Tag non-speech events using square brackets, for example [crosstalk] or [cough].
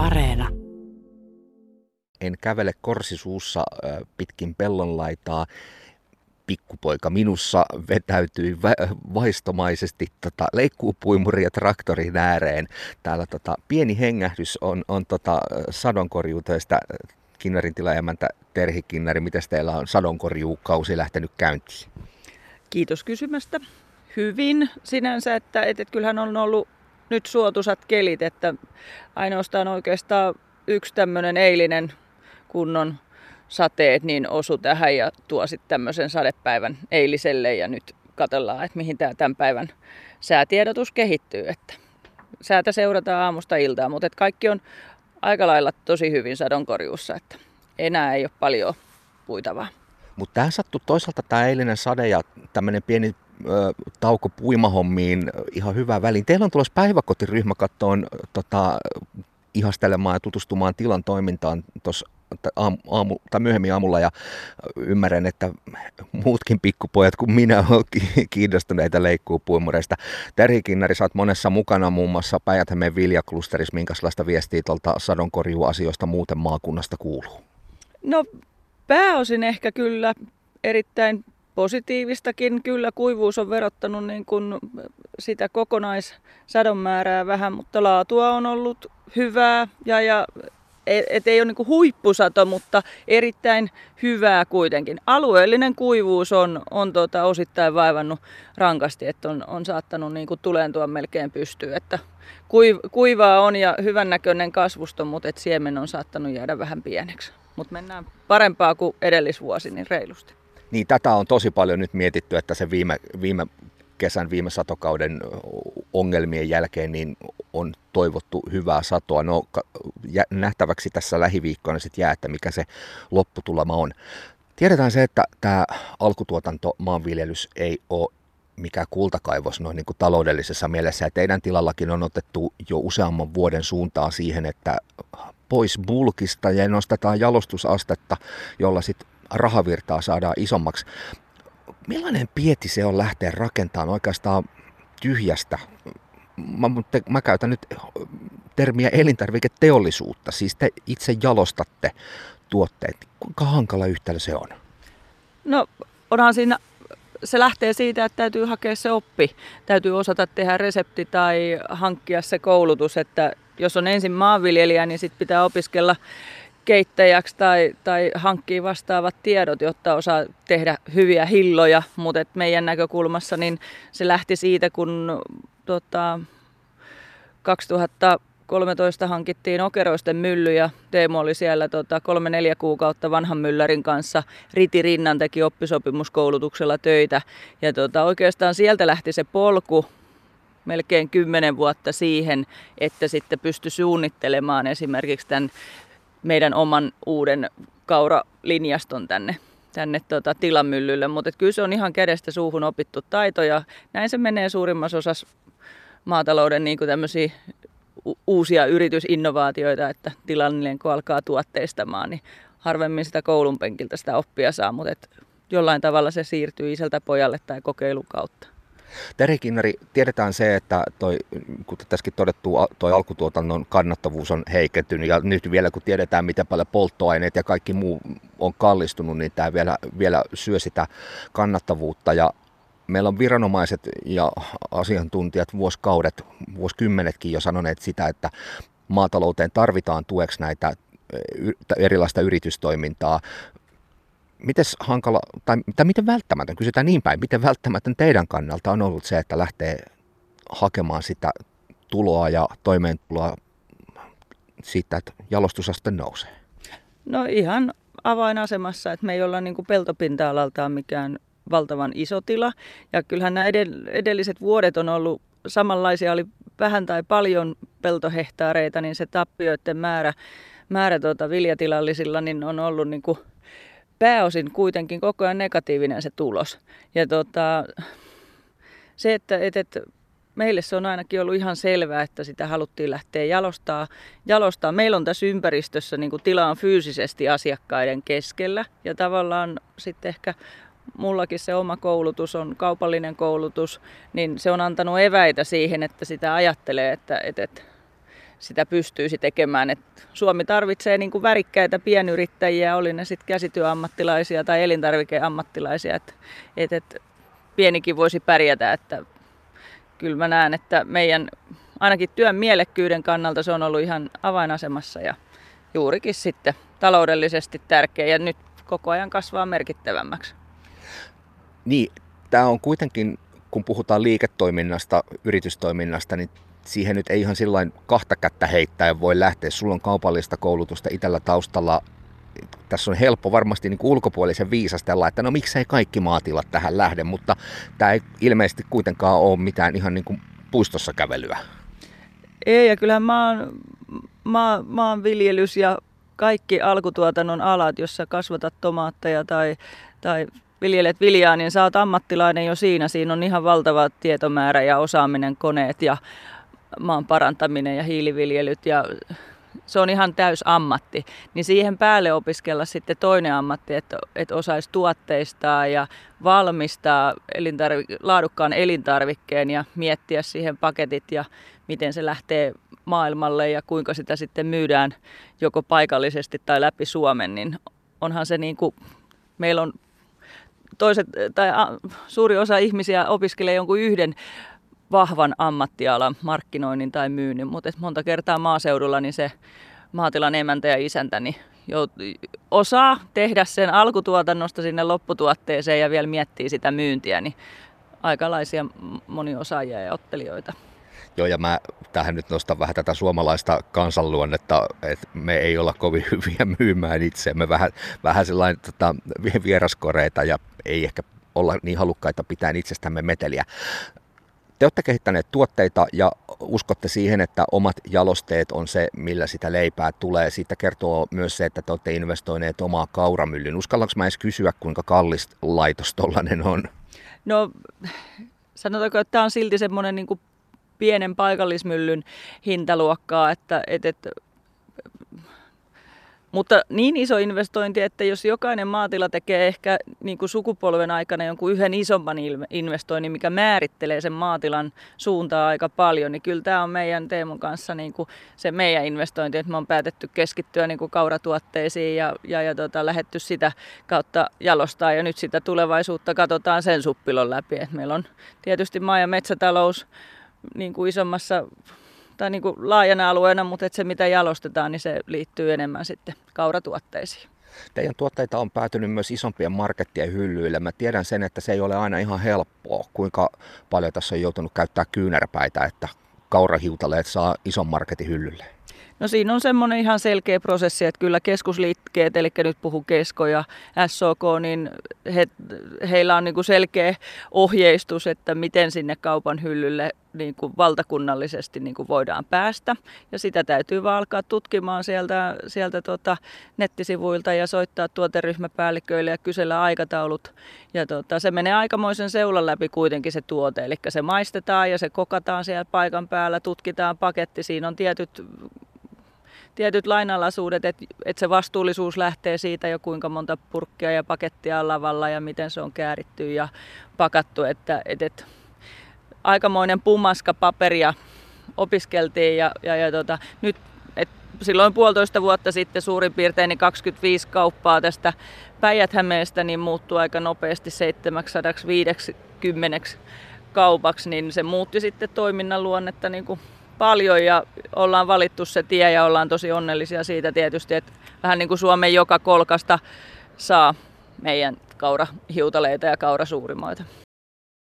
Areena. En kävele korsisuussa pitkin pellonlaitaa. Pikkupoika minussa vetäytyi vaistomaisesti tota, leikkuupuimuri ja traktorin ääreen. Täällä tota, pieni hengähdys on, on tota, sadonkorjuutöistä Kinnarin tilaajamäntä Terhi Kinnari. Miten teillä on sadonkorjuukausi lähtenyt käyntiin? Kiitos kysymästä. Hyvin sinänsä, että, että, että kyllähän on ollut nyt suotusat kelit, että ainoastaan oikeastaan yksi tämmöinen eilinen kunnon sateet niin osu tähän ja tuo sitten tämmöisen sadepäivän eiliselle ja nyt katsellaan, että mihin tämä tämän päivän säätiedotus kehittyy. Että säätä seurataan aamusta iltaa, mutta että kaikki on aika lailla tosi hyvin sadonkorjuussa, että enää ei ole paljon puitavaa. Mutta tämä sattui toisaalta tämä eilinen sade ja tämmöinen pieni tauko puimahommiin ihan hyvää väliin. Teillä on tulossa päiväkotiryhmä kattoon tota, ihastelemaan ja tutustumaan tilan toimintaan tuossa aamu, aamu, tai myöhemmin aamulla ja ymmärrän, että muutkin pikkupojat kuin minä [laughs] ovat kiinnostuneita leikkuupuimureista. Terhi Kinnari, sä oot monessa mukana muun muassa päijät viljaklusterissa. Minkälaista viestiä tuolta sadonkorjuasioista muuten maakunnasta kuuluu? No pääosin ehkä kyllä erittäin positiivistakin. Kyllä kuivuus on verottanut niin kuin sitä kokonaissadon määrää vähän, mutta laatua on ollut hyvää ja, ja et ei ole niin huippusato, mutta erittäin hyvää kuitenkin. Alueellinen kuivuus on, on tota osittain vaivannut rankasti, että on, on saattanut niin tulentua melkein pystyyn. Että kuivaa on ja hyvännäköinen kasvusto, mutta et siemen on saattanut jäädä vähän pieneksi. Mutta mennään parempaa kuin edellisvuosi, niin reilusti. Niin tätä on tosi paljon nyt mietitty, että se viime, viime kesän, viime satokauden ongelmien jälkeen niin on toivottu hyvää satoa. No nähtäväksi tässä lähiviikkoina sitten jää, että mikä se lopputulema on. Tiedetään se, että tämä alkutuotanto, maanviljelys ei ole mikä kultakaivos noin niin kuin taloudellisessa mielessä. Ja teidän tilallakin on otettu jo useamman vuoden suuntaa siihen, että pois bulkista ja nostetaan jalostusastetta, jolla sitten rahavirtaa saadaan isommaksi. Millainen pieti se on lähteä rakentamaan oikeastaan tyhjästä? Mä, te, mä käytän nyt termiä elintarviketeollisuutta, siis te itse jalostatte tuotteet. Kuinka hankala yhtälö se on? No onhan siinä se lähtee siitä, että täytyy hakea se oppi. Täytyy osata tehdä resepti tai hankkia se koulutus, että jos on ensin maanviljelijä, niin sitten pitää opiskella keittäjäksi tai, tai hankkii vastaavat tiedot, jotta osaa tehdä hyviä hilloja. Mutta meidän näkökulmassa niin se lähti siitä, kun tota, 2013 hankittiin okeroisten mylly ja Teemu oli siellä tota, kolme-neljä kuukautta vanhan myllärin kanssa. Riti Rinnan teki oppisopimuskoulutuksella töitä ja tota, oikeastaan sieltä lähti se polku melkein kymmenen vuotta siihen, että sitten pystyi suunnittelemaan esimerkiksi tämän meidän oman uuden kauralinjaston tänne, tänne tota, tilamyllylle. Mutta kyllä se on ihan kädestä suuhun opittu taito ja näin se menee suurimmassa osassa maatalouden niin tämmöisiä uusia yritysinnovaatioita, että tilallinen kun alkaa tuotteistamaan, niin harvemmin sitä koulun penkiltä sitä oppia saa, mutta et jollain tavalla se siirtyy isältä pojalle tai kokeilun kautta. Terhi Kinnari, tiedetään se, että toi, kuten tässäkin todettu, toi alkutuotannon kannattavuus on heikentynyt ja nyt vielä kun tiedetään, miten paljon polttoaineet ja kaikki muu on kallistunut, niin tämä vielä, vielä syö sitä kannattavuutta. Ja meillä on viranomaiset ja asiantuntijat vuosikaudet, vuosikymmenetkin jo sanoneet sitä, että maatalouteen tarvitaan tueksi näitä erilaista yritystoimintaa miten hankala, tai, tai miten välttämätön, kysytään niin päin, miten välttämätön teidän kannalta on ollut se, että lähtee hakemaan sitä tuloa ja toimeentuloa siitä, että jalostusaste nousee? No ihan avainasemassa, että me ei olla niin peltopinta-alaltaan mikään valtavan iso tila. Ja kyllähän nämä edelliset vuodet on ollut samanlaisia, oli vähän tai paljon peltohehtaareita, niin se tappioiden määrä, määrä tuota viljatilallisilla niin on ollut niin kuin pääosin kuitenkin koko ajan negatiivinen se tulos. Ja tota, se, että, että, että meille se on ainakin ollut ihan selvää, että sitä haluttiin lähteä jalostaa. jalostaa. Meillä on tässä ympäristössä niin kuin tila on fyysisesti asiakkaiden keskellä ja tavallaan sitten ehkä mullakin se oma koulutus on kaupallinen koulutus, niin se on antanut eväitä siihen, että sitä ajattelee, että, että, että sitä pystyisi tekemään. Et Suomi tarvitsee niin kuin värikkäitä pienyrittäjiä, oli ne sitten käsityöammattilaisia tai elintarvikeammattilaisia, että et, et pienikin voisi pärjätä. Että kyllä mä näen, että meidän ainakin työn mielekkyyden kannalta se on ollut ihan avainasemassa ja juurikin sitten taloudellisesti tärkeä ja nyt koko ajan kasvaa merkittävämmäksi. Niin, tämä on kuitenkin, kun puhutaan liiketoiminnasta, yritystoiminnasta, niin siihen nyt ei ihan sillain kahta kättä heittäen voi lähteä. Sulla on kaupallista koulutusta itällä taustalla. Tässä on helppo varmasti niin ulkopuolisen viisastella, että no miksei kaikki maatilat tähän lähde, mutta tämä ei ilmeisesti kuitenkaan ole mitään ihan niin kuin puistossa kävelyä. Ei, ja kyllähän maan, maa, maanviljelys ja kaikki alkutuotannon alat, jossa kasvatat tomaatteja tai, tai viljelet viljaa, niin sä oot ammattilainen jo siinä. Siinä on ihan valtava tietomäärä ja osaaminen, koneet ja maan parantaminen ja hiiliviljelyt ja se on ihan täys ammatti, niin siihen päälle opiskella sitten toinen ammatti, että, että osaisi tuotteistaa ja valmistaa elintarvi- laadukkaan elintarvikkeen ja miettiä siihen paketit ja miten se lähtee maailmalle ja kuinka sitä sitten myydään joko paikallisesti tai läpi Suomen, niin onhan se niin kuin, meillä on toiset, tai suuri osa ihmisiä opiskelee jonkun yhden vahvan ammattialan markkinoinnin tai myynnin, mutta monta kertaa maaseudulla niin se maatilan emäntä ja isäntä niin osaa tehdä sen alkutuotannosta sinne lopputuotteeseen ja vielä miettii sitä myyntiä, niin aikalaisia moniosaajia ja ottelijoita. Joo, ja mä tähän nyt nostan vähän tätä suomalaista kansanluonnetta, että me ei olla kovin [laughs] hyviä myymään itseämme, vähän, vähän sellainen tota, vieraskoreita ja ei ehkä olla niin halukkaita pitää itsestämme meteliä. Te olette kehittäneet tuotteita ja uskotte siihen, että omat jalosteet on se, millä sitä leipää tulee. Siitä kertoo myös se, että te olette investoineet omaa kauramyllyn. Uskallanko mä edes kysyä, kuinka kallis laitos tollainen on? No sanotaanko, että tämä on silti semmoinen niin pienen paikallismyllyn hintaluokkaa, että, että, että mutta niin iso investointi, että jos jokainen maatila tekee ehkä niin kuin sukupolven aikana jonkun yhden isomman investoinnin, mikä määrittelee sen maatilan suuntaa aika paljon, niin kyllä tämä on meidän Teemun kanssa niin kuin se meidän investointi, että me on päätetty keskittyä niin kuin kauratuotteisiin ja, ja, ja tota, lähetty sitä kautta jalostaa ja nyt sitä tulevaisuutta katsotaan sen suppilon läpi. Et meillä on tietysti maa- ja metsätalous niin kuin isommassa tai niin kuin laajana alueena, mutta että se mitä jalostetaan, niin se liittyy enemmän sitten kauratuotteisiin. Teidän tuotteita on päätynyt myös isompien markettien hyllyille. Mä tiedän sen, että se ei ole aina ihan helppoa. Kuinka paljon tässä on joutunut käyttää kyynärpäitä, että kaurahiutaleet saa ison marketin hyllylle? No siinä on semmoinen ihan selkeä prosessi, että kyllä keskusliikkeet, eli nyt puhun Kesko ja SOK, niin he, heillä on niin kuin selkeä ohjeistus, että miten sinne kaupan hyllylle niin kuin valtakunnallisesti niin kuin voidaan päästä. Ja sitä täytyy vaan alkaa tutkimaan sieltä, sieltä tota nettisivuilta ja soittaa tuoteryhmäpäälliköille ja kysellä aikataulut. Ja tota, se menee aikamoisen seulan läpi kuitenkin se tuote. Eli se maistetaan ja se kokataan siellä paikan päällä, tutkitaan paketti. Siinä on tietyt tietyt lainalaisuudet, että et se vastuullisuus lähtee siitä jo kuinka monta purkkia ja pakettia on lavalla ja miten se on kääritty ja pakattu, että et, et, aikamoinen pumaska paperia opiskeltiin ja, ja, ja tota, nyt et silloin puolitoista vuotta sitten suurin piirtein niin 25 kauppaa tästä päijät niin muuttuu aika nopeasti 750 kaupaksi, niin se muutti sitten toiminnan luonnetta niin kuin paljon ja ollaan valittu se tie ja ollaan tosi onnellisia siitä tietysti, että vähän niin kuin Suomen joka kolkasta saa meidän kaurahiutaleita ja kaurasuurimoita.